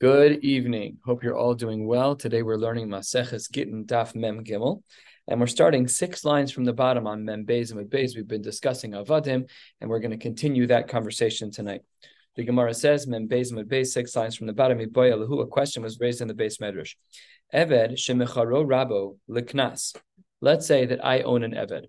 Good evening. Hope you're all doing well. Today we're learning Maseches Gittin Daf Mem Gimel, and we're starting six lines from the bottom on Mem Beis and Beis. We've been discussing Avadim, and we're going to continue that conversation tonight. The Gemara says Mem Beis and Beis, six lines from the bottom. A question was raised in the beis medrash. Eved shemecharo rabo leknas. Let's say that I own an Eved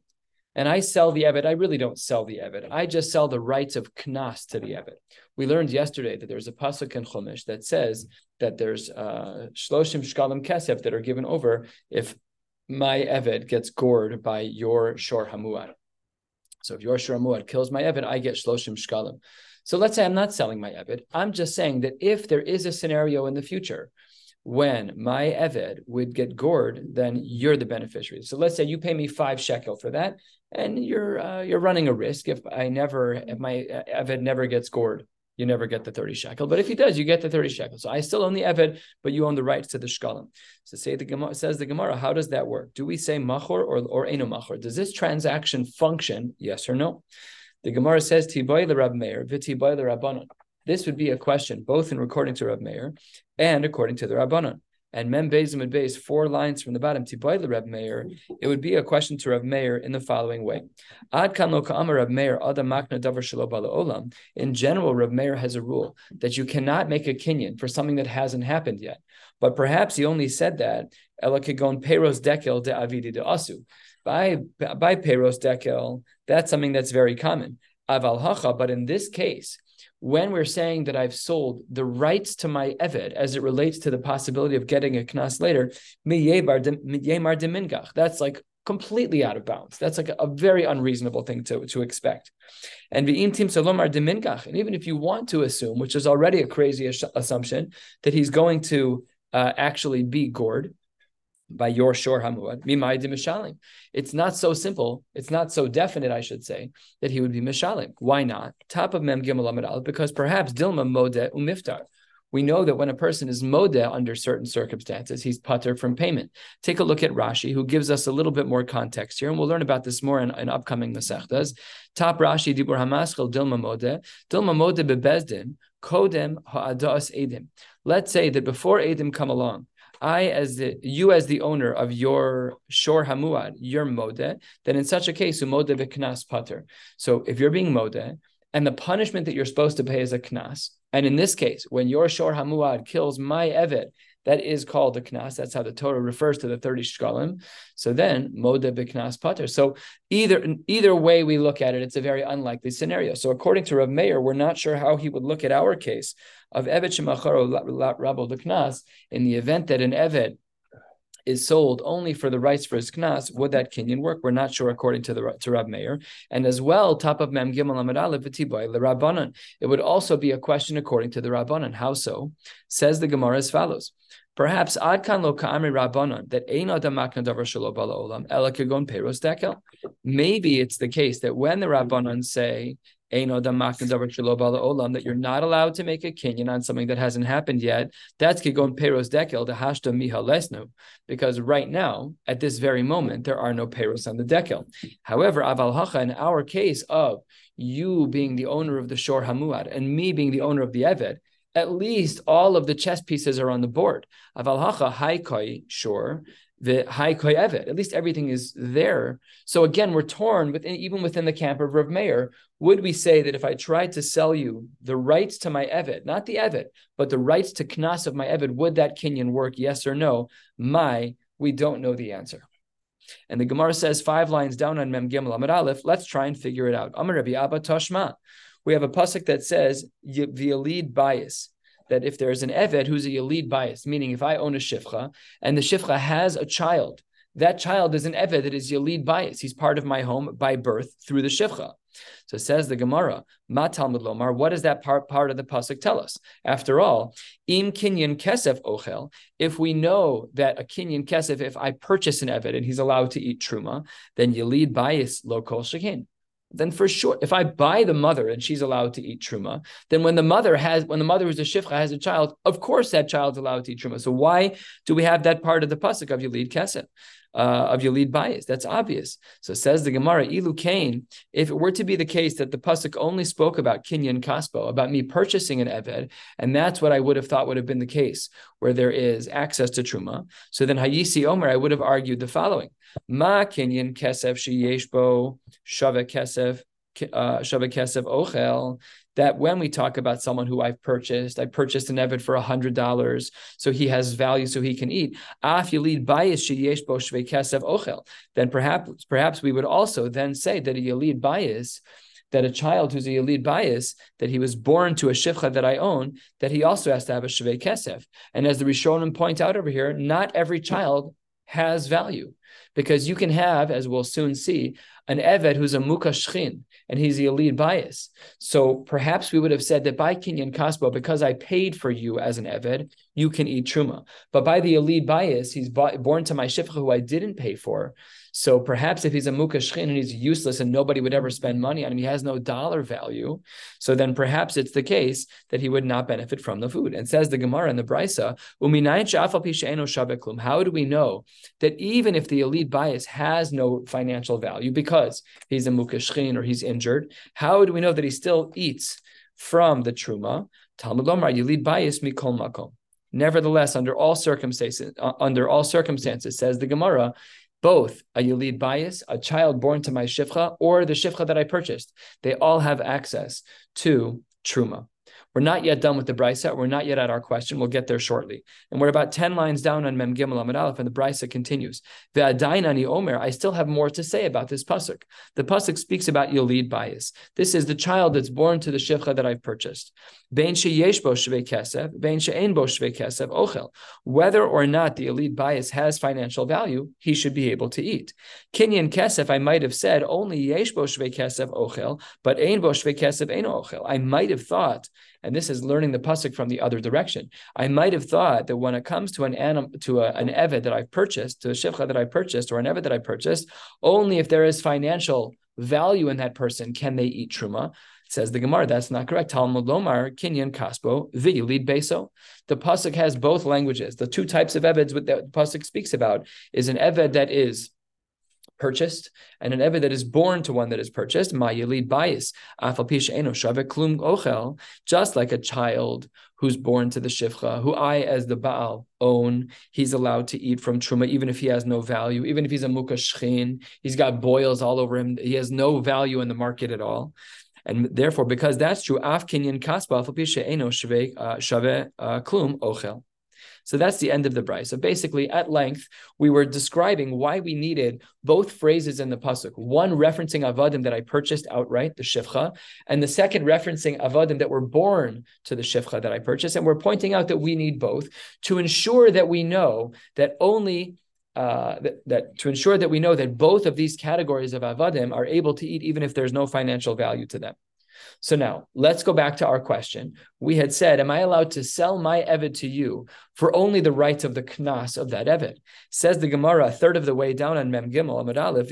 and I sell the Eved, I really don't sell the Eved. I just sell the rights of Knas to the Eved. We learned yesterday that there's a pasuk in Chumash that says that there's uh, shloshim shkalim kesef that are given over if my Eved gets gored by your shor hamuad. So if your shor hamuad kills my Eved, I get shloshim shkalim. So let's say I'm not selling my Eved. I'm just saying that if there is a scenario in the future when my Eved would get gored, then you're the beneficiary. So let's say you pay me five shekel for that, and you're uh, you're running a risk if I never if my Eved never gets gored, you never get the 30 shekel. But if he does, you get the 30 shekel. So I still own the Eved, but you own the rights to the shkalim. So say the Gemara says the Gemara, how does that work? Do we say machor or or eno machor? Does this transaction function? Yes or no? The Gemara says tiboy the Rab Meir, v'tiboy the Rabbanon. This would be a question both in according to Rab Meir and according to the Rabbanon. And Mem Bezim and Beis, four lines from the bottom, Tiboy the Reb Meir, it would be a question to Reb Meir in the following way. Ad kan lo ka'amar Reb Meir, adam makna davar shelo olam. In general, Reb Meir has a rule that you cannot make a kinyan for something that hasn't happened yet. But perhaps he only said that, ela kegon peros dekel de avidi de asu. By, by peros dekel, that's something that's very common. Aval hacha, but in this case, when we're saying that I've sold the rights to my Eved as it relates to the possibility of getting a Knas later, that's like completely out of bounds. That's like a, a very unreasonable thing to, to expect. And and even if you want to assume, which is already a crazy assumption, that he's going to uh, actually be gored, by your shor hamuad mishalim. It's not so simple. It's not so definite, I should say, that he would be mishalim. Why not? Top of mem gimel because perhaps dilma mode umiftar. We know that when a person is modeh under certain circumstances, he's putter from payment. Take a look at Rashi, who gives us a little bit more context here, and we'll learn about this more in, in upcoming Masechtas. Top Rashi, Dibur Hamaschel, Dilma Modeh, Dilma Modeh bebezdin, Kodem ha'adas edim. Let's say that before edim come along, I as the you as the owner of your shor hamuad, your modeh, then in such a case, umodeh v'knas pater. So if you're being modeh, and the punishment that you're supposed to pay is a knas, and in this case, when your shor hamuad kills my evet, that is called the knas. That's how the Torah refers to the 30 shkalim. So then, modeh b'knas pater. So either either way we look at it, it's a very unlikely scenario. So according to Rav Meir, we're not sure how he would look at our case of Evet Shemacharo Rabo Knas, in the event that an Evet is sold only for the rights for his knas, would that kinyan work? We're not sure according to the to Rab Meir. And as well, top of Mem Gimel Amad Aleph the Rabbanon. It would also be a question according to the Rabbanon. How so? Says the Gemara as follows. Perhaps ad kan lo ka'amri rabbanon that ein adam makna davar shelo bala olam ela kegon peros dekel. Maybe it's the case that when the rabbanon say that you're not allowed to make a kinyan on something that hasn't happened yet. That's kigon peros dekel the hashta miha lesnu, because right now, at this very moment, there are no peros on the dekel. However, aval hacha, in our case of you being the owner of the shor hamuad and me being the owner of the eved, at least all of the chess pieces are on the board. Aval hacha haikoi shor the high koyevet. At least everything is there. So again, we're torn within even within the camp of Rav Meir. Would we say that if I tried to sell you the rights to my evet, not the evet, but the rights to knas of my evet, would that kinyan work? Yes or no? My, we don't know the answer. And the Gemara says five lines down on Mem Gimel Amid Aleph. Let's try and figure it out. Amar Rabbi Abba Toshma. We have a pasuk that says the lead bias that if there's an Eved who's a Yalid bias, meaning if I own a Shifcha and the Shifcha has a child, that child is an Eved that is Yalid bias. He's part of my home by birth through the Shifcha. So says the Gemara, Ma Talmud Lomar, what does that part, part of the Pasuk tell us? After all, Im Kinyan Kesef Ochel, if we know that a Kinyan Kesef, if I purchase an Eved and he's allowed to eat Truma, then Yalid bias lo kol shekin then for sure, if I buy the mother and she's allowed to eat truma, then when the mother has, when the mother who's a shifcha has a child, of course that child's allowed to eat truma. So why do we have that part of the pasuk of Yalid Kesef? Uh, of Yalid bias. That's obvious. So says the Gemara, Ilu Kain, if it were to be the case that the Pasuk only spoke about Kinyan Kaspo, about me purchasing an Eved, and that's what I would have thought would have been the case, where there is access to Truma. So then Hayisi Omer, I would have argued the following. Ma Kinyan Kesef Sheyeshbo Shava Kesef uh, Shava Kesef Ochel that when we talk about someone who I've purchased, I purchased an Evid for hundred dollars, so he has value, so he can eat. Yalid bayis sheyesh bo kesev ochel. Then perhaps perhaps we would also then say that a yalid bias that a child who's a Yalid bias, that he was born to a Shivcha that I own, that he also has to have a Shvei Kesef. And as the Rishonim point out over here, not every child has value because you can have, as we'll soon see, an Eved who's a Mukashchin and he's the elite bias. So perhaps we would have said that by Kinyan Kasbo, because I paid for you as an Eved, you can eat Truma. But by the elite bias, he's born to my Shifcha who I didn't pay for. So perhaps if he's a mukashchin and he's useless and nobody would ever spend money on him, he has no dollar value. So then perhaps it's the case that he would not benefit from the food. And says the Gemara and the Brisa, how do we know that even if the elite bias has no financial value because he's a mukashchin or he's injured, how do we know that he still eats from the truma? Talmud Lomar, yilid bias mikol makom. Nevertheless, under all circumstances, uh, under all circumstances, says the Gemara, both a Yalid bias, a child born to my Shifcha, or the Shifcha that I purchased, they all have access to Truma. We're not yet done with the Brisa. We're not yet at our question. We'll get there shortly. And we're about 10 lines down on Mem Gimel Amid Aleph, and the Brisa continues. Ve'adainani Omer, I still have more to say about this Pasuk. The Pasuk speaks about Yolid bias. This is the child that's born to the Shivcha that I've purchased. Bein sheyesh bo shvei kesef, bein she'en bo shvei kesef ochel. Whether or not the Yolid bias has financial value, he should be able to eat. Kinyan kesef, I might have said only yesh bo shvei kesef ochel, but ein bo shvei kesef ein ochel. I might have thought and this is learning the pasuk from the other direction. I might have thought that when it comes to an anim, to a, an eved that I've purchased, to a shivcha that I purchased, or an eved that I purchased, only if there is financial value in that person can they eat truma. Says the Gemara, that's not correct. Talmud Lomar, Kinyan Kaspo, Viyulid Beso. The pasuk has both languages. The two types of eveds that the pasuk speaks about is an eved that is purchased, and an Eved that is born to one that is purchased, ma yilid bias, klum ochel, just like a child who's born to the shifcha, who I, as the Baal, own, he's allowed to eat from truma, even if he has no value, even if he's a mukashchin, he's got boils all over him, he has no value in the market at all. And therefore, because that's true, af kinyan kaspa shave uh, uh, klum ochel. So that's the end of the bride. So basically, at length, we were describing why we needed both phrases in the pasuk. One referencing avadim that I purchased outright, the shivcha, and the second referencing avadim that were born to the shivcha that I purchased. And we're pointing out that we need both to ensure that we know that only uh, that, that, to ensure that we know that both of these categories of avadim are able to eat even if there's no financial value to them. So now let's go back to our question. We had said, Am I allowed to sell my Evid to you for only the rights of the Knas of that Evid? Says the Gemara, a third of the way down on Mem Gimel, Amad Aleph.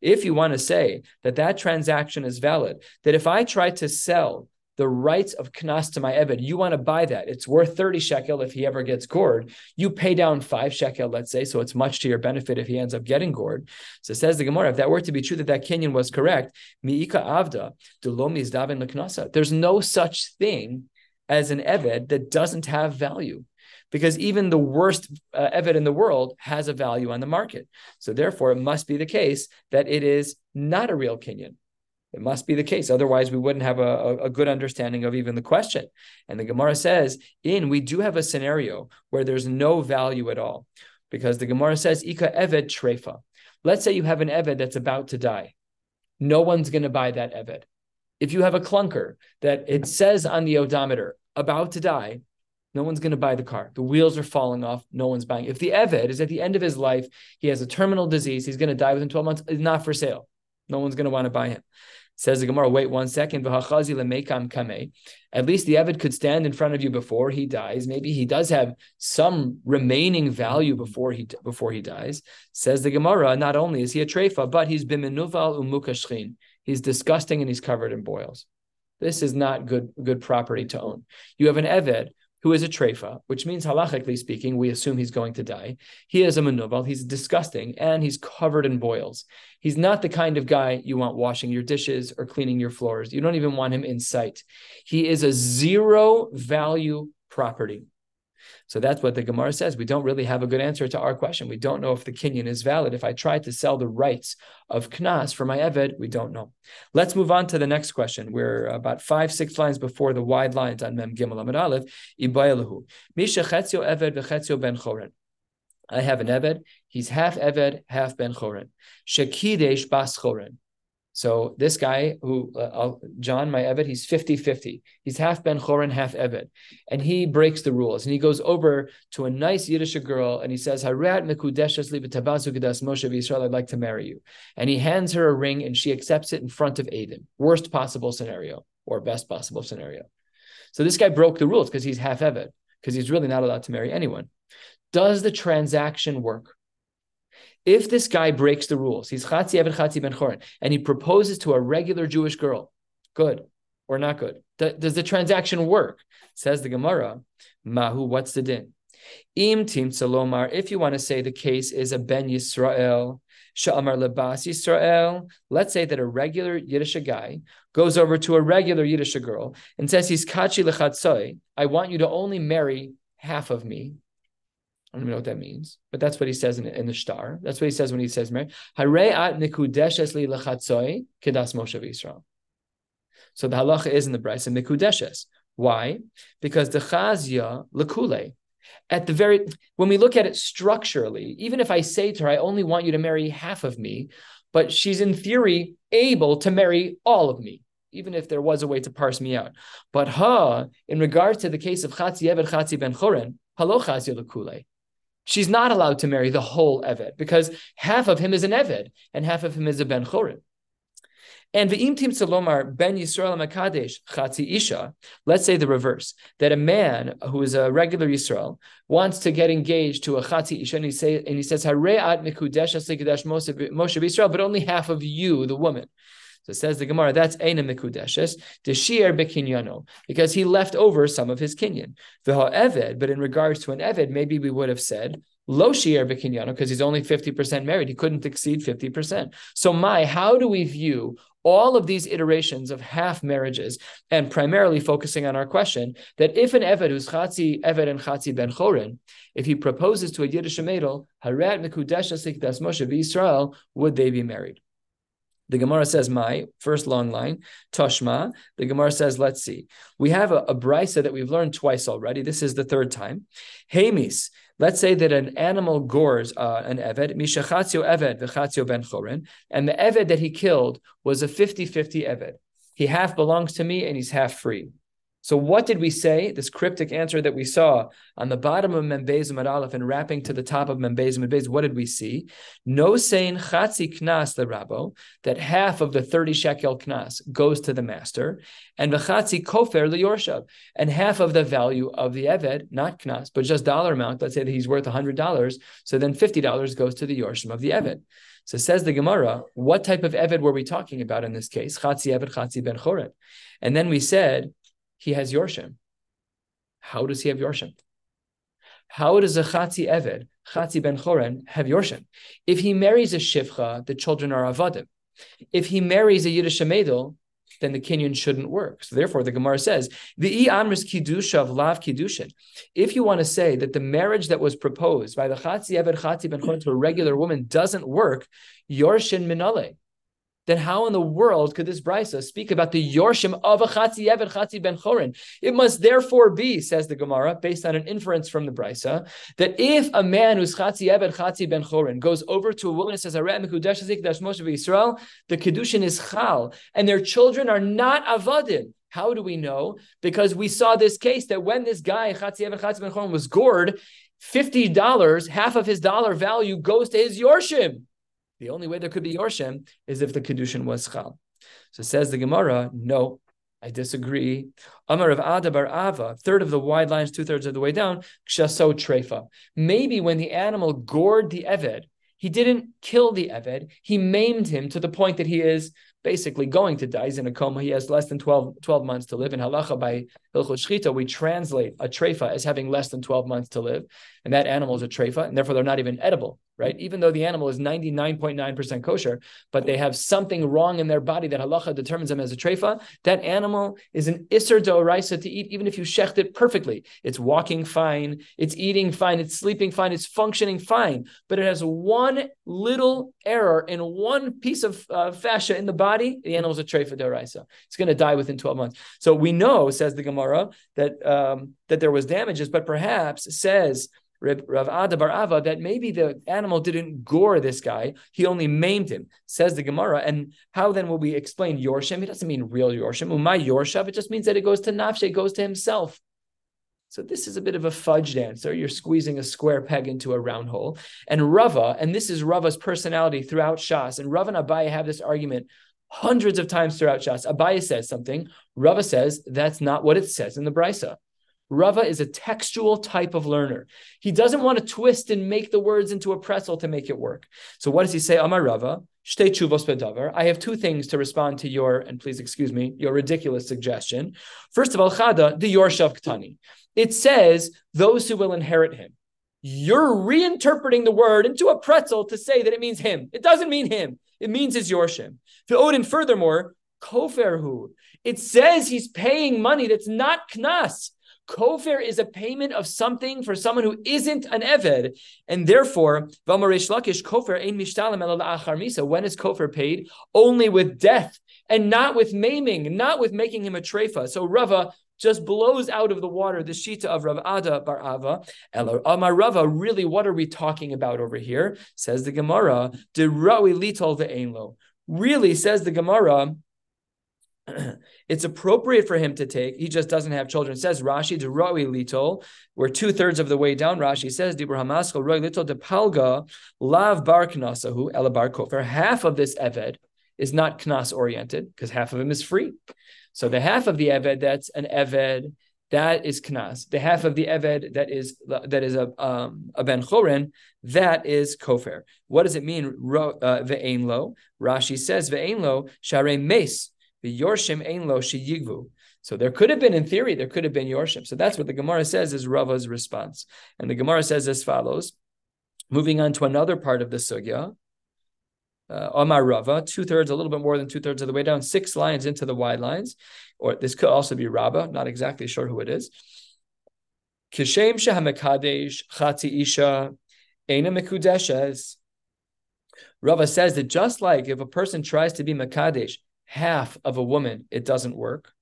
If you want to say that that transaction is valid, that if I try to sell the rights of knas to my Eved. You want to buy that. It's worth 30 shekel if he ever gets gored. You pay down five shekel, let's say, so it's much to your benefit if he ends up getting gored. So says the Gemara, if that were to be true that that Kenyan was correct, mi'ika avda, delomis davin leknasa. There's no such thing as an Eved that doesn't have value because even the worst uh, Eved in the world has a value on the market. So therefore, it must be the case that it is not a real Kenyan. It must be the case. Otherwise, we wouldn't have a, a, good understanding of even the question. And the Gemara says, in we do have a scenario where there's no value at all. Because the Gemara says, Ika Eved Trefa. Let's say you have an Eved that's about to die. No one's going to buy that Eved. If you have a clunker that it says on the odometer, about to die, no one's going to buy the car. The wheels are falling off. No one's buying. If the Eved is at the end of his life, he has a terminal disease, he's going to die within 12 months, it's not for sale. No one's going to want to buy him. Says the Gemara, wait one second. At least the Evid could stand in front of you before he dies. Maybe he does have some remaining value before he before he dies. Says the Gemara, not only is he a trefa, but he's biminuval umukashchin. He's disgusting and he's covered in boils. This is not good good property to own. You have an Eved who is a trefa, which means halachically speaking, we assume he's going to die. He is a manuval, he's disgusting, and he's covered in boils. He's not the kind of guy you want washing your dishes or cleaning your floors. You don't even want him in sight. He is a zero value property. So that's what the Gemara says. We don't really have a good answer to our question. We don't know if the Kenyan is valid. If I try to sell the rights of Knas for my Eved, we don't know. Let's move on to the next question. We're about five, six lines before the wide lines on Mem Gimel Amid Aleph. Ibayalahu. Misha Chetzio Eved v'Chetzio Ben Choren. I have an Eved. He's half Eved, half Ben Choren. Shekidesh Bas Choren. So this guy who, uh, John, my Eved, he's 50-50. He's half Ben Chorin, half Eved. And he breaks the rules. And he goes over to a nice Yiddish girl and he says, Harat mekudeshes Moshe Israel, I'd like to marry you. And he hands her a ring and she accepts it in front of Aiden. Worst possible scenario or best possible scenario. So this guy broke the rules because he's half Eved, because he's really not allowed to marry anyone. Does the transaction work? If this guy breaks the rules, he's Chatzi Eved Chatzi Ben Chorin, and he proposes to a regular Jewish girl, good or not good? does the transaction work? Says the Gemara, Mahu, what's the din? Im Tim Salomar, if you want to say the case is a Ben Yisrael, Sha'amar Lebas Yisrael, let's say that a regular Yiddish guy goes over to a regular Yiddish girl and says he's Kachi Lechatzoy, I want you to only marry half of me, I don't even know what that means, but that's what he says in, in the star. That's what he says when he says, "Mary at nikudeshes li lechatzoi kedas Moshe Yisrael." So the halacha is in the brisa mikudeshes. Why? Because the chazia lekule. At the very when we look at it structurally, even if I say to her, "I only want you to marry half of me," but she's in theory able to marry all of me, even if there was a way to parse me out. But ha, in regards to the case of Chatzi Eved Chatzi Ben Choren, halo chazia lekule she's not allowed to marry the whole Eved because half of him is an Eved and half of him is a Ben Chorin. And the Imtim Salomar Ben Yisrael Makadesh Chatzi Isha, let's say the reverse, that a man who is a regular Yisrael wants to get engaged to a Chatzi Isha and he, say, and he says, Hare'at Mikudesh Moshe Yisrael, but only half of you, the woman. So says the Gemara, that's Eina Mikudeshes, Deshir Bekinyano, because he left over some of his kinyan. Eved, but in regards to an Eved, maybe we would have said, Lo Shir Bekinyano, because he's only 50% married. He couldn't exceed 50%. So, my, how do we view all of these iterations of half marriages, and primarily focusing on our question that if an Eved who's Chatzi Eved and Chatzi Ben Chorin, if he proposes to a Yiddish Medel, Harat Mekudesh Das Moshe Israel, would they be married? The Gemara says, "My first long line, Toshma." The Gemara says, "Let's see. We have a, a brisa that we've learned twice already. This is the third time. Hamis. Let's say that an animal gores uh, an eved, mishachatzio eved v'chatzio ben chorin, and the eved that he killed was a 50-50 eved. He half belongs to me and he's half free. So what did we say? This cryptic answer that we saw on the bottom of Membezim at Aleph and wrapping to the top of Membezim Membez, what did we see? No saying chatzi knas the rabo, that half of the 30 shekel knas goes to the master, and v'chatzi kofer liyorshav, and half of the value of the eved, not knas, but just dollar amount, let's say that he's worth $100, so then $50 goes to the yorshim of the eved. So says the Gemara, what type of eved were we talking about in this case? Chatzi eved, chatzi ben choret. And then we said, he has Yorshim. How does he have Yorshim? How does a Chatzi Eved, Chatzi Ben Choren, have Yorshim? If he marries a Shivcha, the children are Avadim. If he marries a Yiddish Amedel, then the kinyan shouldn't work. So therefore, the Gemara says, the amris kidusha of lav kiddushin. If you want to say that the marriage that was proposed by the chatzi eved chatzi ben Choren to a regular woman doesn't work, yorshin minale then how in the world could this brisa speak about the yorshim of a chatzi eved chatzi ben chorin? It must therefore be, says the Gemara, based on an inference from the brisa, that if a man who's chatzi eved chatzi ben chorin goes over to a wilderness as a mekudesh Moshe Israel, the kedushin is chal, and their children are not avadim. How do we know? Because we saw this case that when this guy chatzi eved chatzi ben chorin was gored, fifty dollars, half of his dollar value goes to his yorshim. The only way there could be Yorshim is if the Kedushin was Chal. So says the Gemara, no, I disagree. Amar of Ada bar Ava, third of the wide lines, two thirds of the way down, kshaso trefa. Maybe when the animal gored the Eved, he didn't kill the Eved, he maimed him to the point that he is basically going to die. He's in a coma. He has less than 12, 12 months to live. In halacha by Hilchot Shchita, we translate a trefa as having less than 12 months to live. And that animal is a trefa, and therefore they're not even edible right? Even though the animal is 99.9% kosher, but they have something wrong in their body that halacha determines them as a trefa, that animal is an isser doraisa to eat, even if you shecht it perfectly. It's walking fine, it's eating fine, it's sleeping fine, it's functioning fine, but it has one little error in one piece of uh, fascia in the body, the animal is a trefa doraisa. It's going to die within 12 months. So we know, says the Gemara, that um, that there was damages, but perhaps says Rav Ada Bar Ava that maybe the animal didn't gore this guy, he only maimed him, says the Gemara. And how then will we explain Yorshim? It doesn't mean real Yorshim. Umay Yorshav, it just means that it goes to Nafshe, it goes to himself. So this is a bit of a fudge dancer. You're squeezing a square peg into a round hole. And Rava, and this is Rava's personality throughout Shas, and Rava and Abaye have this argument hundreds of times throughout Shas. Abaye says something, Rava says that's not what it says in the Brisa. Rava is a textual type of learner. He doesn't want to twist and make the words into a pretzel to make it work. So what does he say? Amar Rava, shtei chuvos. I have two things to respond to your, and please excuse me, your ridiculous suggestion. First of all, chada, the yorshav ktani. It says those who will inherit him. You're reinterpreting the word into a pretzel to say that it means him. It doesn't mean him. It means his yorshim. To Odin, furthermore, koferhu. It says he's paying money that's not knas. Kofer is a payment of something for someone who isn't an Eved. And therefore, Lakish Kofer ein mishtalim When is Kofer paid? Only with death and not with maiming, not with making him a trefa. So Rava just blows out of the water the shita of Rav Ada Bar Ava. Amar Rava, really, what are we talking about over here? Says the Gemara, De Rawi Litol Ve'enlo. Really, says the Gemara, it's appropriate for him to take. He just doesn't have children. Says Rashi de Roi Litol. We're two thirds of the way down. Rashi says Dibur Hamaskal Roi Litol de Palga Lav Bar Knasahu Elabar Kofer. Half of this Eved is not Knas oriented because half of him is free. So the half of the Eved that's an Eved that is knas. The half of the eved that is that is a um, a ben choren that is kofer. What does it mean? Uh, ve'ein lo. Rashi says ve'ein lo share mes the Yorshim lo sheyigvu. So there could have been, in theory, there could have been Yorshim. So that's what the Gemara says is Rava's response. And the Gemara says as follows. Moving on to another part of the sugya. Uh, Rava, two thirds, a little bit more than two thirds of the way down, six lines into the wide lines, or this could also be Rabba, not exactly sure who it is. Kishem shehamekadesh chati isha ena mekudeshes. Rava says that just like if a person tries to be mekadesh, half of a woman, it doesn't work.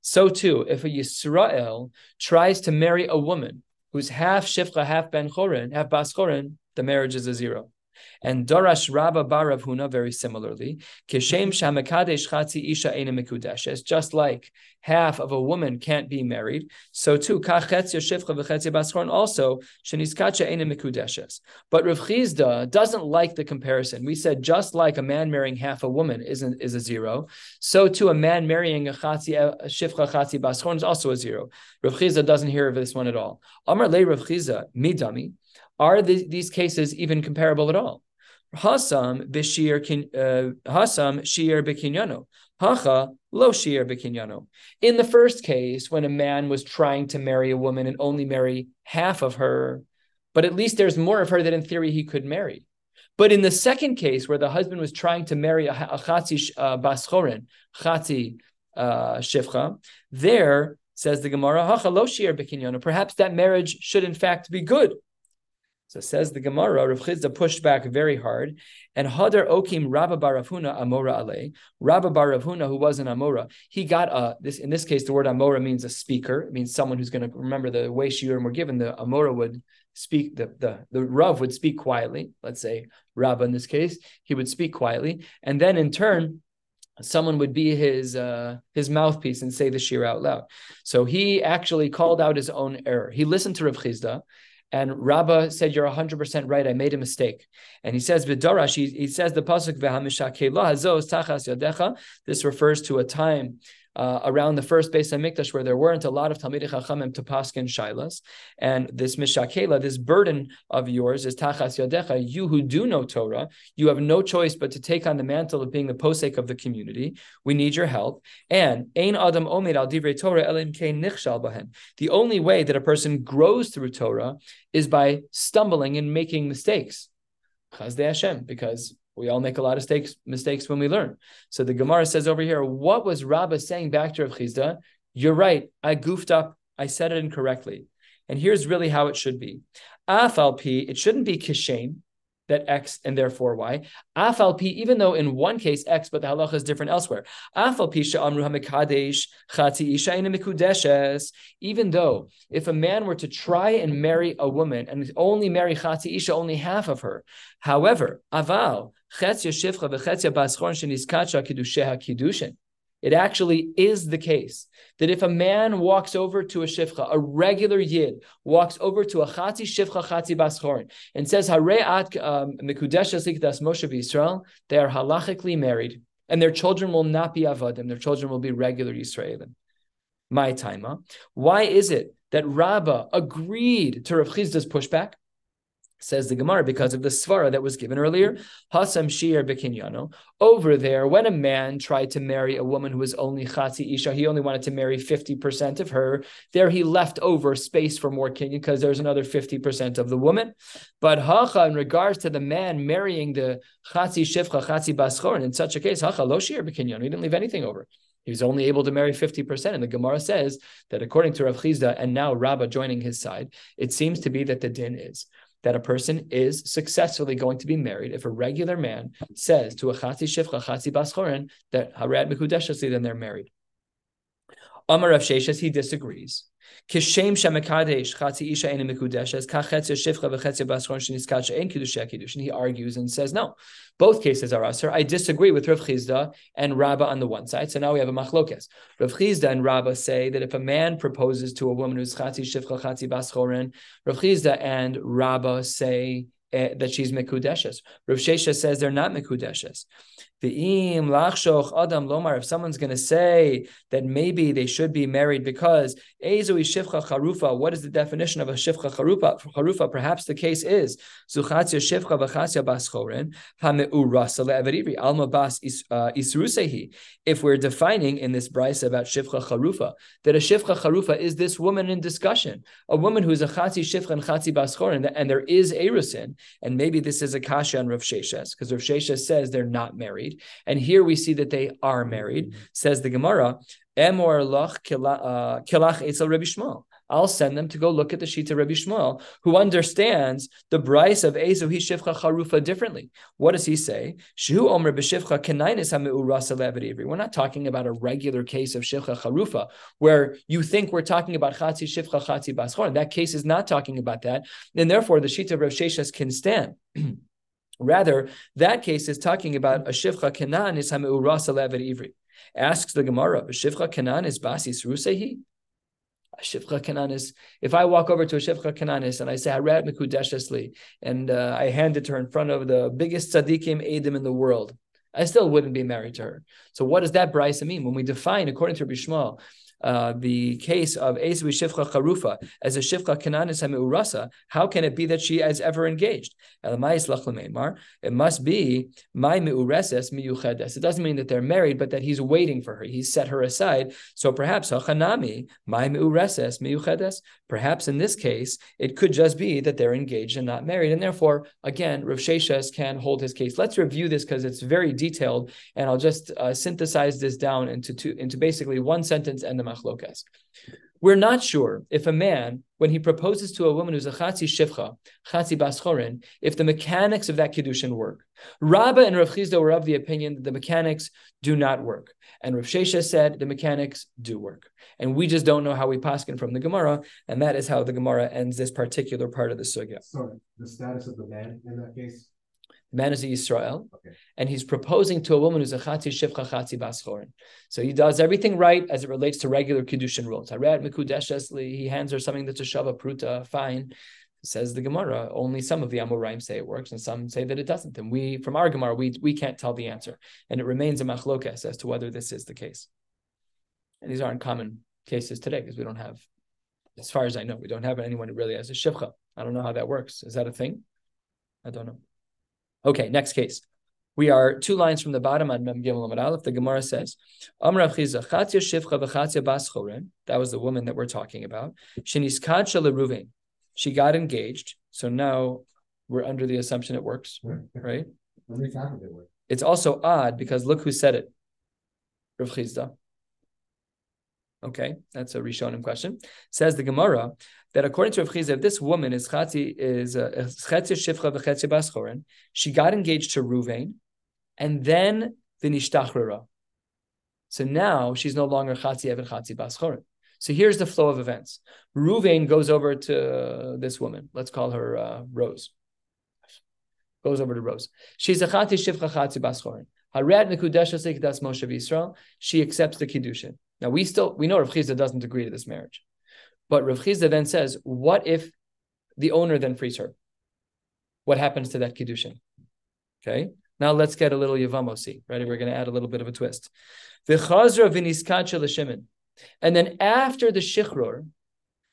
So too, if a Yisrael tries to marry a woman who's half shifcha, half ben chorin, half bas the marriage is a zero. And Darash Rabba Barav Huna very similarly. Kishem Shamakadesh Chatzi Isha Ena Mikudeshes. Just like half of a woman can't be married, so too Kachetzia Shivcha V'Chetzia Baschorn also Sheniskacha Ena Mikudeshes. But Rav Chizda doesn't like the comparison. We said just like a man marrying half a woman isn't is a zero, so too a man marrying a Chatzi Shivcha Chatzi Baschorn is also a zero. Rav Chizda doesn't hear of this one at all. Amar Le Rav Chizda Midami. Are the, these cases even comparable at all? Hasam b'shir uh, hasam shir b'kinyano. Hacha lo shir b'kinyano. In the first case, when a man was trying to marry a woman and only marry half of her, but at least there's more of her that in theory he could marry. But in the second case, where the husband was trying to marry a, a uh, baschorin, uh, shifcha, there says the Gemara, hacha lo shir b'kinyano. Perhaps that marriage should in fact be good. So says the Gemara, Rav Chizda pushed back very hard, and Hadar Okim Rabba Baravhuna Amora Ale, Rabba Baravhuna, who was an Amora, he got a this in this case the word Amora means a speaker, it means someone who's going to remember the way Shiurim were given. The Amora would speak, the the the Rav would speak quietly. Let's say Rabba in this case, he would speak quietly, and then in turn someone would be his uh, his mouthpiece and say the shir out loud. So he actually called out his own error. He listened to Rav Chizda, And Rabbah said, You're 100% right. I made a mistake. And he says, Vidorash, he, he says the Pasuk, This refers to a time uh, around the first Beis Hamikdash, where there weren't a lot of Talmidei Chachamim to paskin shilas, and this mishakela, this burden of yours is tachas yadecha. You who do know Torah, you have no choice but to take on the mantle of being the posek of the community. We need your help. And ein adam omed al divrei Torah elim kein nichshal bahen. The only way that a person grows through Torah is by stumbling and making mistakes. Chaz Hashem, because we all make a lot of mistakes, mistakes when we learn. So the Gemara says over here, what was Rabbah saying back to Rav Chizda? You're right. I goofed up. I said it incorrectly. And here's really how it should be. Afalpi, it shouldn't be kishem that X and therefore Y. Afal P, even though in one case X, but the halacha is different elsewhere. Afal P Amru Hamikadesh Chati Isha. Even though if a man were to try and marry a woman and only marry Chati Isha, only half of her. However, Aval Chetzia Shivcha v'Chetzia Baschorn Sheniskacha Kiddusheha Kiddushin. It actually is the case that if a man walks over to a shifcha, a regular yid walks over to a chati shifcha chati baschorin and says hareat um, mikudesha das Moshe Yisrael, they are halachically married, and their children will not be avadim; their children will be regular Yisraelim. My taima. Why is it that Rabbah agreed to Rav Chizda's pushback? Says the Gemara because of the svara that was given earlier. Hasam shir bekinyano. Over there, when a man tried to marry a woman who was only chati isha, he only wanted to marry fifty percent of her. There, he left over space for more kinyan because there's another fifty percent of the woman. But hacha, in regards to the man marrying the chati shivcha chati baschor, and in such a case, hacha lo shir bekinyano. He didn't leave anything over. He was only able to marry 50%. And the Gemara says that according to Rav Chizda and now Rabbah joining his side, it seems to be that the din is that a person is successfully going to be married if a regular man says to a chati shivcha chati baschorin that harad mekudeshasli, then they're married. Amar Rav Sheshes, he disagrees. Kishem shemekadesh chatzi isha ena mikudeshes kachetzia shivcha v'chetzia basron sheniskacha ein kiddushay kiddush. And he argues and says, no, both cases are aser. I disagree with Rav Chizda and Rabbah on the one side. So now we have a machlokes. Rav Chizda and Rabbah say that if a man proposes to a woman who's chatzi shivcha chatzi baschoren, Rav Chizda and Rabbah say uh, that she's mekudeshes. Rav Shesha says they're not mekudeshes. Adam lomar. If someone's going to say that maybe they should be married because ezoi shivcha charufa. What is the definition of a shivcha? Charufa. Perhaps the case is zuchatzia shivcha v'chatzia bas chorin hameurasa le'averivri alma bas uh, isrusehi. If we're defining in this brisa about shivcha charufa that a shivcha charufa is this woman in discussion, a woman who is a chatzi shivcha and chatzi bas chorin, and there is erusin, and maybe this is a kasha on Rav Sheshes because Rav Sheshes says they're not married married. And here we see that they are married. Mm-hmm. Says the Gemara, Emor uh, lach kilach etzel Rabbi Shmuel. I'll send them to go look at the Shita Rabbi Shmuel, who understands the Bryce of Ezu Hishivcha Charufa differently. What does he say? Shehu Omer B'Shivcha Kenainis We're not talking about a regular case of Shivcha Charufa, where you think we're talking about Chatzi Shivcha Chatzi Baschor. That case is not talking about that, and therefore the Shita Rav Sheshas can stand. Rather, that case is talking about a shivcha kanan is hameurasa levet ivri. Asks the Gemara, a shivcha kanan is basis rusehi? A shivcha kanan is, if I walk over to a shivcha kananis and I say, Harad mekudeshesli, and uh, I hand it to her in front of the biggest tzaddikim edim in the world, I still wouldn't be married to her. So what does that brisa mean? When we define, according to Rabbi Shmuel, uh, the case of Esavi Shifcha Charufa as a Shifcha Kananis Urasa, how can it be that she has ever engaged? It must be my Meureses Miyuchedes. It doesn't mean that they're married, but that he's waiting for her. He's set her aside. So perhaps Hachanami, my Meureses Miyuchedes. Perhaps in this case, it could just be that they're engaged and not married. And therefore, again, Rav Sheshes can hold his case. Let's review this because it's very detailed, and I'll just uh, synthesize this down into two, into basically one sentence and the machlokas. We're not sure if a man, when he proposes to a woman who's a chatzi shivcha, chatzi baschorin, if the mechanics of that kiddushin work. Rabbah and Rav Chizda were of the opinion that the mechanics do not work. And Rav Shesha said the mechanics do work. And we just don't know how we paskin from the Gemara, and that is how the Gemara ends this particular part of the sugya. Sorry, the status of the man in that case? Man is a Yisrael, okay. and he's proposing to a woman who's a Chatzi Shivcha Chatzi Baschorin. So he does everything right as it relates to regular Kiddushin rules. Hared Mikudeshesli, he hands her something that's a Shava Pruta, fine. Says the Gemara, only some of the Amoraim say it works, and some say that it doesn't. And we, from our Gemara, we, we can't tell the answer. And it remains a machlokes as to whether this is the case. And these aren't common cases today because we don't have, as far as I know, we don't have anyone who really has a shivcha. I don't know how that works. Is that a thing? I don't know. Okay, next case. We are two lines from the bottom on Mem Gimel Amar Aleph. The Gemara says, Amr Chiza, Chatzia Shivcha v'Chatzia Bas Choren. That was the woman that we're talking about. Sheniskad Ruvain she got engaged. So now we're under the assumption it works, right? It's also odd because look who said it. Rav Chizda. Okay, that's a Rishonim question. Says the Gemara that according to Rav if this woman is chatzi is uh, chatzi shivcha v'chatzi baschoren, she got engaged to Ruvain, and then the nishtachrara. So now she's no longer chatzi evan chatzi baschorin. So here's the flow of events. Ruvain goes over to this woman. Let's call her uh, Rose. Goes over to Rose. She's a chati shivcha chati baschorin. Harat nekudesha das Moshe Yisrael. She accepts the kiddushin. Now we still we know Rav Chizda doesn't agree to this marriage, but Rav Chizda then says, what if the owner then frees her? What happens to that kiddushin? Okay. Now let's get a little Yavamosi. Ready? We're going to add a little bit of a twist. V'chazra v'niskacha l'shimin. And then after the Shichror,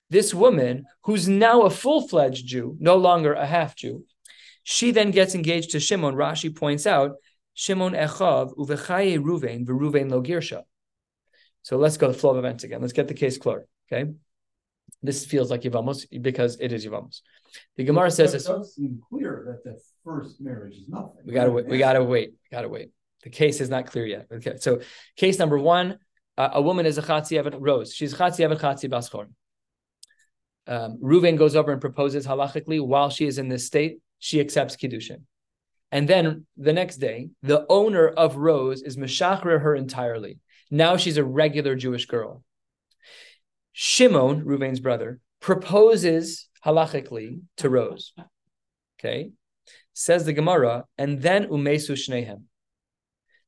this woman, who's now a full fledged Jew, no longer a half Jew, she then gets engaged to Shimon. Rashi points out, Shimon Echav uvechaye Ruvain v'Ruvain lo girsha. So let's go to the flow of events again. Let's get the case clear. Okay, this feels like Yivamos because it is Yivamos. The Gemara says it does seem clear that the first marriage is nothing. We gotta wait. We gotta wait. We gotta wait. The case is not clear yet. Okay, so case number one: uh, a woman is a chatzi evet rose. She's chatzi evet chatzi baschor. Um, Reuven goes over and proposes halachically while she is in this state. She accepts kiddushin, and then the next day, the owner of Rose is meshachrer her entirely. Now she's a regular Jewish girl. Shimon, Reuven's brother, proposes halachically to Rose. Okay, says the Gemara, and then umesu shnehem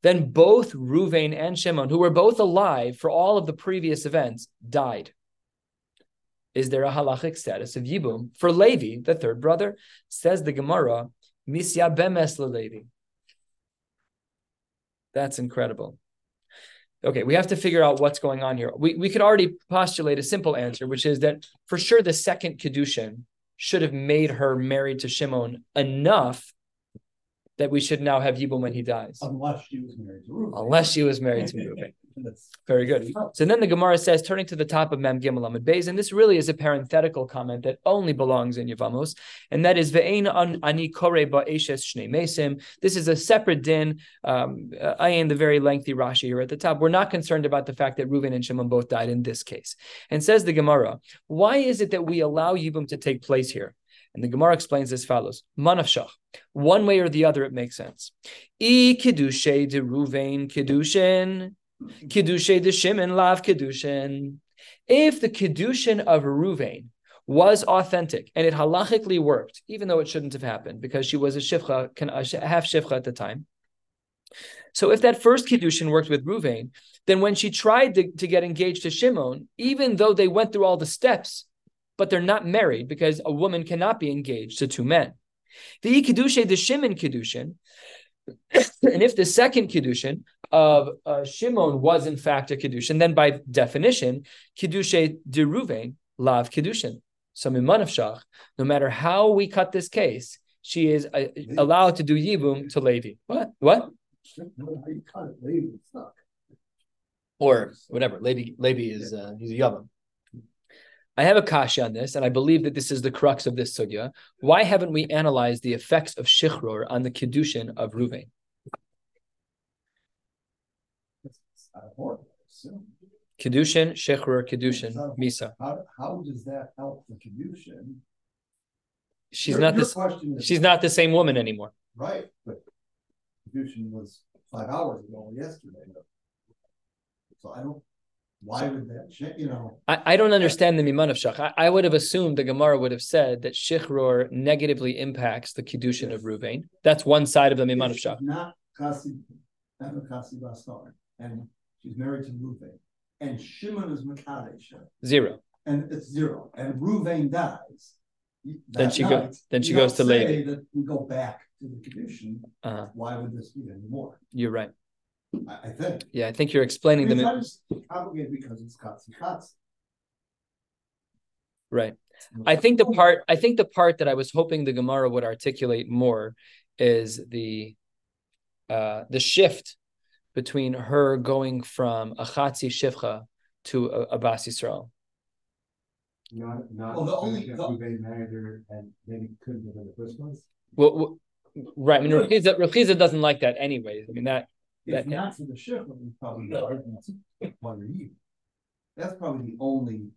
then both Ruvain and Shimon, who were both alive for all of the previous events, died. Is there a halachic status of Yibum for Levi, the third brother? Says the Gemara, Misya bemes Levi. That's incredible. Okay, we have to figure out what's going on here. We, we could already postulate a simple answer, which is that for sure the second Kedushin should have made her married to Shimon enough that we should now have Yibum when he dies. Unless she was married to Reuben. Unless she was married to Reuben. Very good. So then the Gemara says, turning to the top of Mem Gimel Amid Beis, and this really is a parenthetical comment that only belongs in Yavamos, and that is Ve'ein ani kore ba'eshes shnei mesim. This is a separate din. Um, I am the very lengthy Rashi here at the top. We're not concerned about the fact that Reuven and Shimon both died in this case. And says the Gemara, why is it that we allow Yibum to take place here? And the Gemara explains as follows: Manafshach. One way or the other, it makes sense. E kiddushe de Ruvain kiddushin, kiddushe de Shimon lav kiddushin. If the kiddushin of Ruvain was authentic and it halachically worked, even though it shouldn't have happened because she was a shivcha, a half shivcha at the time. So if that first kiddushin worked with Ruvain, then when she tried to, to get engaged to Shimon, even though they went through all the steps but they're not married because a woman cannot be engaged to two men. The kedushe the Shimon kedushin, and if the second kedushin of uh, Shimon was in fact a kedushin, then by definition, kedushe de Ruvain lav kedushin. So mimanavshach, no matter how we cut this case, she is uh, allowed to do yibum to Levi. What? What? Or whatever. Levi, Levi is uh, he's a yavam. I have a kasha on this, and I believe that this is the crux of this sugya. Why haven't we analyzed the effects of shichror on the kedushin of Ruvain? Kedushin, shichror, kedushin, misa. How, how does that help the kedushin? She's your, not this. She's not the same woman anymore. Right, but kedushin was five hours ago yesterday. So I don't why would that? You know, I, I don't understand the miman of shach. I, I, would have assumed the Gemara would have said that shichror negatively impacts the kiddushin yes. of Ruvain. That's one side of the miman of shach. Not kasi, kasi and she's married to Ruvain, and Shimon is makadesh. Zero. And it's zero. And Ruvain dies. Then she go- then she goes to Levi. That we go back to the Kedushin, Uh, why would this be anymore? you're right. I, I think. Yeah, I think you're explaining It's them. not just complicated because it's katsi katsi. Right. I think the part I think the part that I was hoping the Gemara would articulate more is the uh the shift between her going from Achatzi Shivcha to a, a Bas Yisrael. Not, not. Well, the only- that the- we made married her and maybe couldn't have in the first place. Well, well, right. I mean, Rechiza, Rechiza doesn't like that anyways. I mean that If That- not for the shift, we probably the arguments one or you. That's probably the only.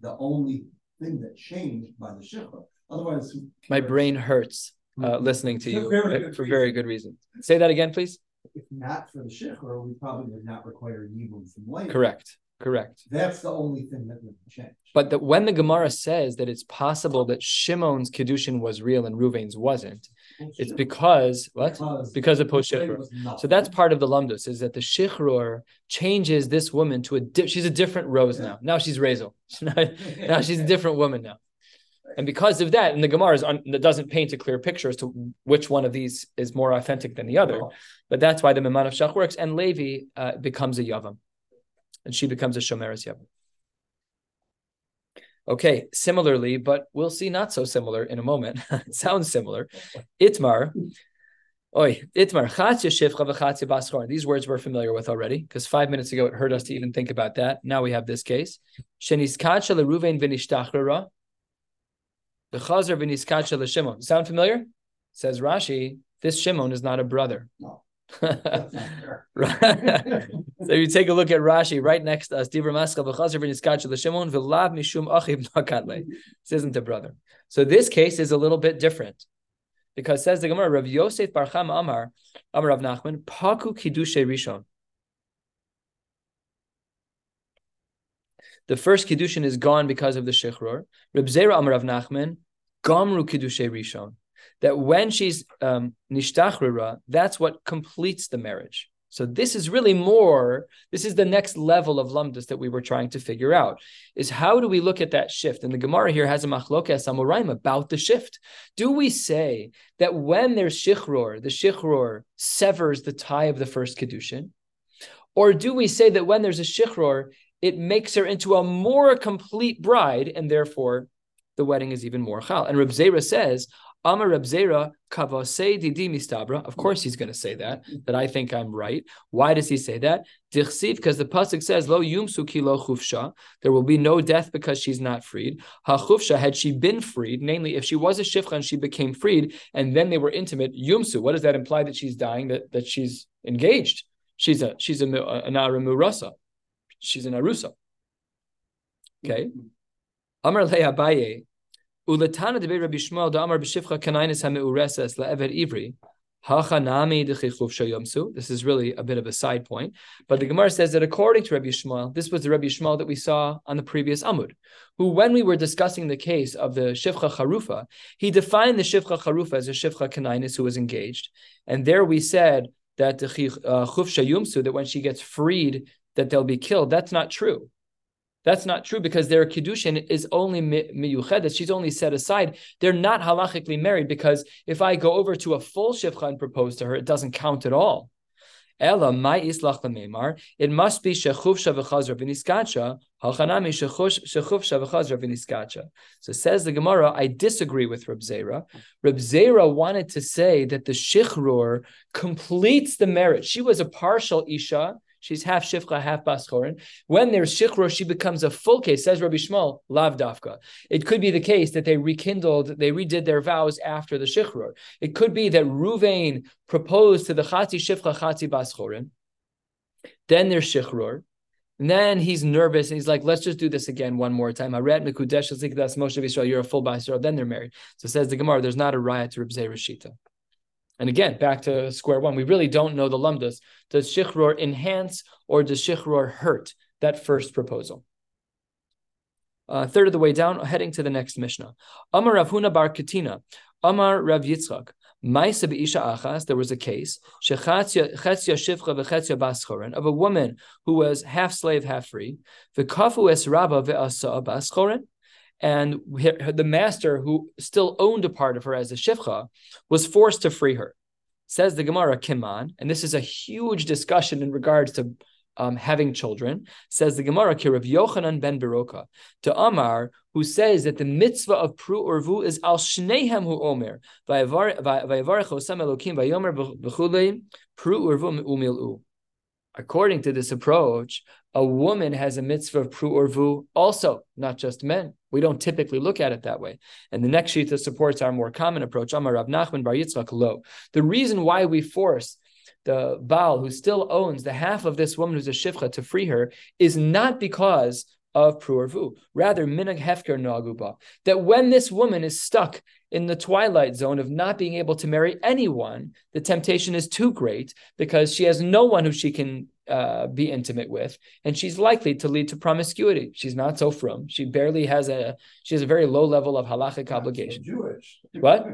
The only thing that changed by the shift. Otherwise. my brain hurts uh, listening to For you very uh, good for very good reason. Say that again, please. If not for the shift, we probably would not require Yibum from later. Correct. Correct. That's the only thing that would change. But that when the Gemara says that it's possible that Shimon's kedushin was real and Ruvain's wasn't, it's because what? Because of post Because shichrur. So that's part of the lumdus is that the shichrur changes this woman to a di- she's a different rose Yeah. now. Now she's Razel. now she's a different woman now. And because of that, and the Gemara un, doesn't paint a clear picture as to which one of these is more authentic than the other. But that's why the Miman of Shach works, and Levi uh, becomes a Yavam. And she becomes a Shomeres Yavam. Okay, similarly, but we'll see not so similar in a moment. it sounds similar. Itmar. Oi, Itmar, Shifcha. These words we're familiar with already, because five minutes ago it hurt us to even think about that. Now we have this case. V'nishtachrara. V'chazer v'niskacha leShimon. Sound familiar? Says Rashi, this Shimon is not a brother. No. So you take a look at Rashi right next to us. Dibra Maschal v'chazer v'niskacha l'Shimon v'lav mishum achiv nakatle. This isn't a brother. So this case is a little bit different. Because says the Gemara, Rav Yosef Bar Chama Amar, Amar Rav Nachman, Paku Kiddushay Rishon. The first Kiddushin is gone because of the Shechror. Reb Zera Amar Rav Nachman, Gamru Kiddushay Rishon. That when she's um, that's what completes the marriage. So this is really more, this is the next level of lumdus that we were trying to figure out, is how do we look at that shift? And the Gemara here has a machlokas amoraim about the shift. Do we say that when there's shichror, the shichror severs the tie of the first kedushin? Or do we say that when there's a shichror, it makes her into a more complete bride, and therefore the wedding is even more chal? And Reb Zera says, Amar Reb Zera kavasei didi mistabra. Of course, he's going to say that. That I think I'm right. Why does he say that? Because the pasuk says lo yumsu ki lo chufsha. There will be no death because she's not freed. Ha chufsha had she been freed, namely if she was a shifcha and she became freed, and then they were intimate. Yumsu. What does that imply that she's dying? That that she's engaged. She's a she's a an aramurasa. She's an arusa. Okay. Amar le Abaye. Ulatana de Rabbi Shmuel da Amar b'shivcha kanainis hameureses la'ever ivri. Hachanami dechichuv shayomsu. This is really a bit of a side point, but the Gemara says that according to Rabbi Shmuel, this was the Rabbi Shmuel that we saw on the previous Amud, who, when we were discussing the case of the Shivcha Charufa, he defined the Shivcha Charufa as a Shivcha Kanainis who was engaged, and there we said that the uh, Chuv Shayumsu, that when she gets freed, that they'll be killed. That's not true. That's not true because their kiddushin is only miyuchedet. She's only set aside. They're not halachically married because if I go over to a full shivcha and propose to her, it doesn't count at all. Ella my islach lememar. It must be shechuvsha v'chazra v'niskacha. Hachanami shechuvsha v'chazra v'niskacha. So says the Gemara. I disagree with Reb Zera. Reb Zera wanted to say that the shichrur completes the marriage. She was a partial isha. She's half shifcha, half baschorin. When there's shichror, she becomes a full case. Says Rabbi Shmuel, lav dafka. It could be the case that they rekindled, they redid their vows after the shichror. It could be that Ruvain proposed to the chati shifcha, chati baschorin. Then there's shichror. And then he's nervous and he's like, let's just do this again one more time. Aret mekudesh that's Moshe Israel, You're a full baschorin. Then they're married. So says the Gemara, there's not a riot to Reb Rashita. And again, back to square one, we really don't know the lumdus. Does shichror enhance or does shichror hurt that first proposal? Uh, third of the way down, heading to the next Mishnah. Amar Rav Huna Bar Katina, Amar Rav Yitzchak. Ma'isa be'isha achas, there was a case, shechatzia shivcha v'chetzia baschoren, of a woman who was half slave, half free, v'kafu es rabba ve'asa baschoren, and the master who still owned a part of her as a shivcha was forced to free her. Says the Gemara Kiman, and this is a huge discussion in regards to um, having children. Says the Gemara Kirav Yochanan ben Beroka to Amar, who says that the mitzvah of pru urvu is al shnehem hu omer vayavarech osam elokim vayomer b'chulei pru urvu umilu. According to this approach, a woman has a mitzvah of pru urvu also, not just men. We don't typically look at it that way. And the next shita supports our more common approach. Amar Rav Nachman Bar Yitzchak Lo. The reason why we force the Baal who still owns the half of this woman who's a shivcha to free her is not because of pruervu. Rather, minag hefker naguba. That when this woman is stuck in the twilight zone of not being able to marry anyone, the temptation is too great because she has no one who she can uh, be intimate with, and she's likely to lead to promiscuity. She's not so from. She barely has a. She has a very low level of halachic obligation. Jewish. What?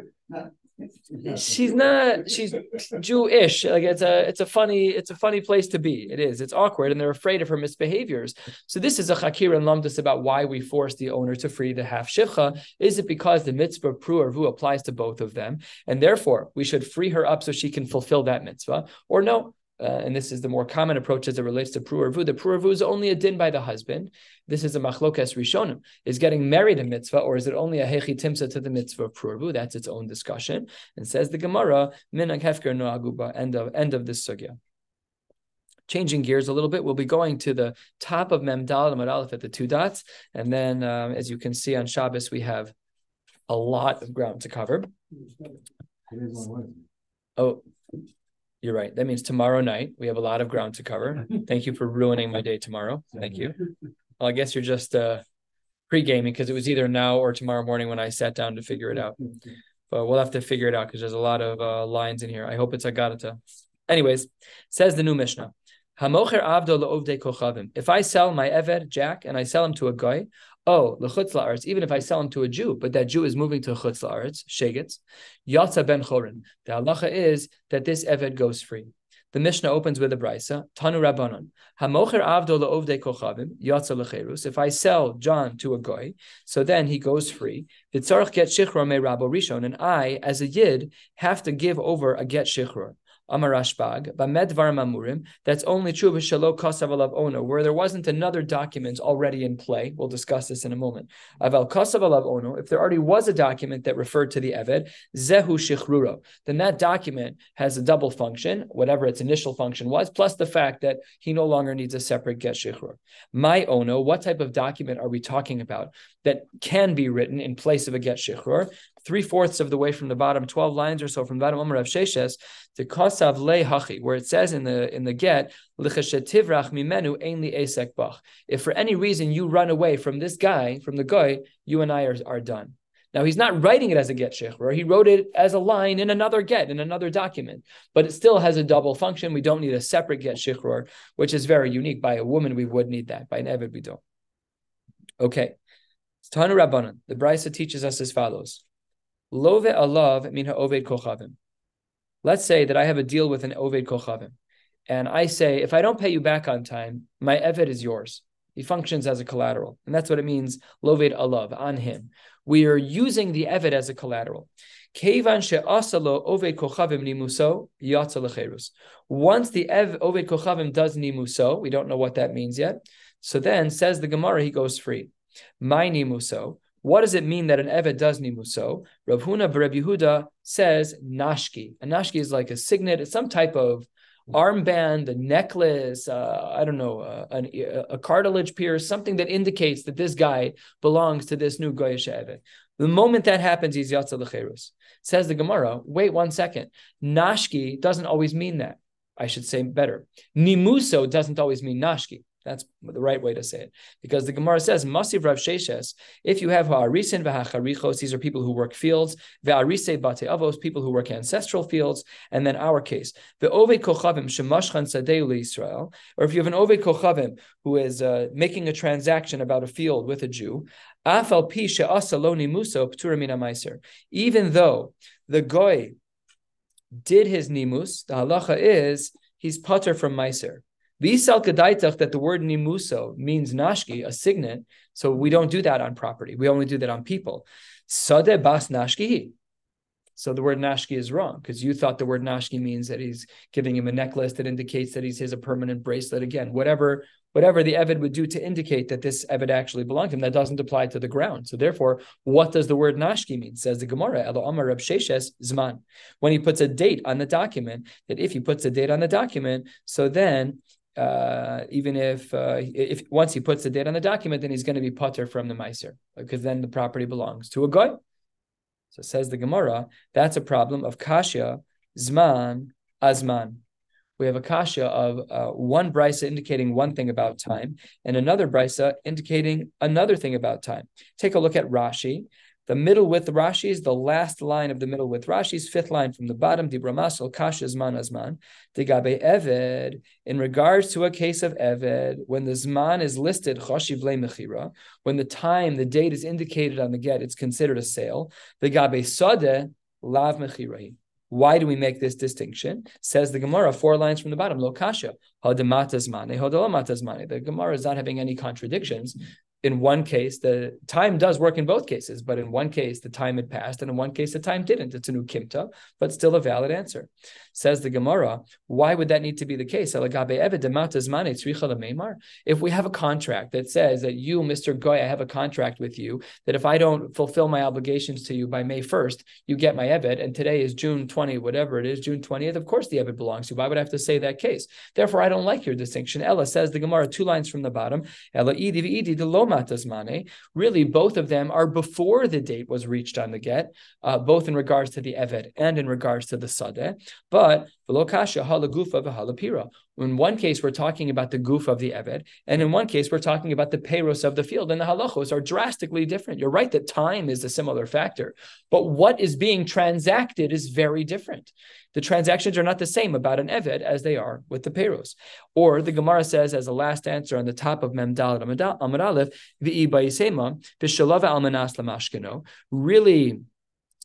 She's not she's jewish. Like it's a it's a funny it's a funny place to be. It is. It's awkward and they're afraid of her misbehaviors. So this is a chakir and lamdas about why we force the owner to free the half shivcha. Is it because the mitzvah pru or vu applies to both of them? And therefore we should free her up so she can fulfill that mitzvah? Or no uh, and this is the more common approach as it relates to pruervu. The pruervu is only a din by the husband. This is a machlokes rishonim. Is getting married a mitzvah, or is it only a hechi timsa to the mitzvah of pruervu? That's its own discussion. And says the Gemara, minag hefker no aguba. End of end of this sugya. Changing gears a little bit, we'll be going to the top of Mem Dal and Aleph at the two dots, and then um, as you can see on Shabbos, we have a lot of ground to cover. Oh, you're right. That means tomorrow night we have a lot of ground to cover. Thank you for ruining my day tomorrow. Thank you. Well, I guess you're just uh, pre-gaming because it was either now or tomorrow morning when I sat down to figure it out. But we'll have to figure it out because there's a lot of uh, lines in here. I hope it's Agadata. Anyways, says the new Mishnah. If I sell my Eved, Jack, and I sell him to a guy, oh, lechutz la'aretz, even if I sell him to a Jew, but that Jew is moving to chutz la'aretz, shegetz, yatza ben chorin. The halacha is that this eved goes free. The Mishnah opens with a brisa, Tanu Rabbanon. Hamocher avdo le'ovdei kochavim, yatza lecherus. If I sell John to a goy, so then he goes free. V'tzarech get shichror me rabo rishon, and I, as a yid, have to give over a get shichror. Amarashbag, Bamedvar Mamurim, that's only true with Shalo Kasav Ono, where there wasn't another document already in play. We'll discuss this in a moment. Aval Kasav Ono, if there already was a document that referred to the Eved, Zehu Shichruro, then that document has a double function, whatever its initial function was, plus the fact that he no longer needs a separate get Shichrur. My Ono, what type of document are we talking about that can be written in place of a get Shichrur? Three fourths of the way from the bottom, 12 lines or so from the bottom Omer of Sheshes to Kosav Le Hachi, where it says in the in the get, mimenu esek bach. If for any reason you run away from this guy, from the guy, you and I are, are done. Now he's not writing it as a get shechur; he wrote it as a line in another get in another document, but it still has a double function. We don't need a separate get shechur, which is very unique. By a woman, we would need that. By an eved, we don't. Okay, Tanu Rabbanan. The Brisa teaches us as follows. Love alav min ha'oved kochavim. Let's say that I have a deal with an oved kochavim, and I say, if I don't pay you back on time, my eved is yours. He functions as a collateral, and that's what it means. Loved alav on him. We are using the eved as a collateral. Once the oved kochavim does nimuso, we don't know what that means yet. So then says the Gemara, he goes free. My nimuso. What does it mean that an Eved does nimuso? Rav Huna Yehuda says nashki. A nashki is like a signet, it's some type of armband, a necklace, uh, I don't know, uh, a, a, cartilage pierce, something that indicates that this guy belongs to this new Goyish Eved. The moment that happens, he's Yatza Lecherus. Says the Gemara, wait one second. Nashki doesn't always mean that. I should say better. Nimuso doesn't always mean nashki. That's the right way to say it. Because the Gemara says, Masiv Rav Sheshes, if you have Ha'arisin v'hacharichos, these are people who work fields, ve'arise bate avos, people who work ancestral fields, and then our case, ve'ove kochavim shemashchan sadeu Israel, or if you have an ove kochavim who is uh, making a transaction about a field with a Jew, afal pi she'asa lo nimuso p'turamina meiser, even though the goy did his nimus, the halacha is he's putter from meiser. V'isal kadaitach that the word nimuso means nashki, a signet. So we don't do that on property. We only do that on people. Sade bas nashki. So the word nashki is wrong because you thought the word nashki means that he's giving him a necklace that indicates that he's his a permanent bracelet. Again, whatever whatever the Eved would do to indicate that this Eved actually belonged to him, that doesn't apply to the ground. So therefore, what does the word nashki mean? Says the Gemara, Elo Amar Rab Sheshes Zman. When he puts a date on the document, that if he puts a date on the document, so then uh, even if uh, if once he puts the date on the document, then he's going to be putter from the miser because then the property belongs to a guy. So says the Gemara, that's a problem of kasha, zman, azman. We have a kasha of uh, one brisa indicating one thing about time and another brisa indicating another thing about time. Take a look at Rashi. The middle with Rashi is the last line of the middle with Rashi's fifth line from the bottom. Dibramasel kasha zman azman. Digabe eved. In regards to a case of eved, when the zman is listed choshiv mechira, when the time, the date is indicated on the get, it's considered a sale. Digabe sode lav mechirahi. Why do we make this distinction? Says the Gemara, four lines from the bottom, lo kasha, hadamatazmane, hodolamatazmane. The Gemara is not having any contradictions in one case, the time does work in both cases, but in one case, the time had passed, and in one case, the time didn't. It's a new kimta, but still a valid answer. Says the Gemara, why would that need to be the case? If we have a contract that says that you, Mr. Goy, I have a contract with you, that if I don't fulfill my obligations to you by May 1st, you get my Eved, and today is June 20, whatever it is, June 20th, of course the Eved belongs to you. Why would I have to say that case? Therefore, I don't like your distinction. Ella says the Gemara, two lines from the bottom, Ella idi the matazmane. Really, both of them are before the date was reached on the get, uh, both in regards to the eved and in regards to the sadeh. But. In one case, we're talking about the goof of the Eved, and in one case, we're talking about the payros of the field. And the halachos are drastically different. You're right that time is a similar factor, but what is being transacted is very different. The transactions are not the same about an Eved as they are with the payros. Or the Gemara says, as a last answer on the top of Memdal Amad Aleph, really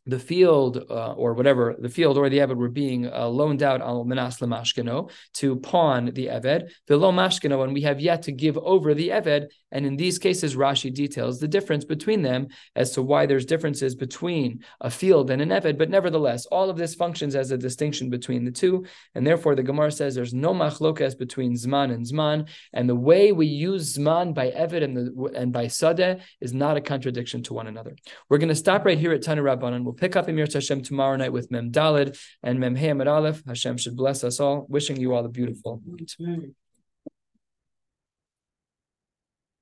the field uh, or whatever the field or the Eved were being uh, loaned out al Manas Mashkino to pawn the Eved, the lo Mashkino, and we have yet to give over the Eved. And in these cases, Rashi details the difference between them as to why there's differences between a field and an Eved. But nevertheless, all of this functions as a distinction between the two. And therefore, the Gemara says there's no machlokas between Zman and Zman. And the way we use Zman by Eved and, the, and by Sadeh is not a contradiction to one another. We're going to stop right here at Tanu Rabbanan. We'll pick up Emir Hashem tomorrow night with Mem Dalid and Mem Hey Aleph. Hashem should bless us all. Wishing you all a beautiful night.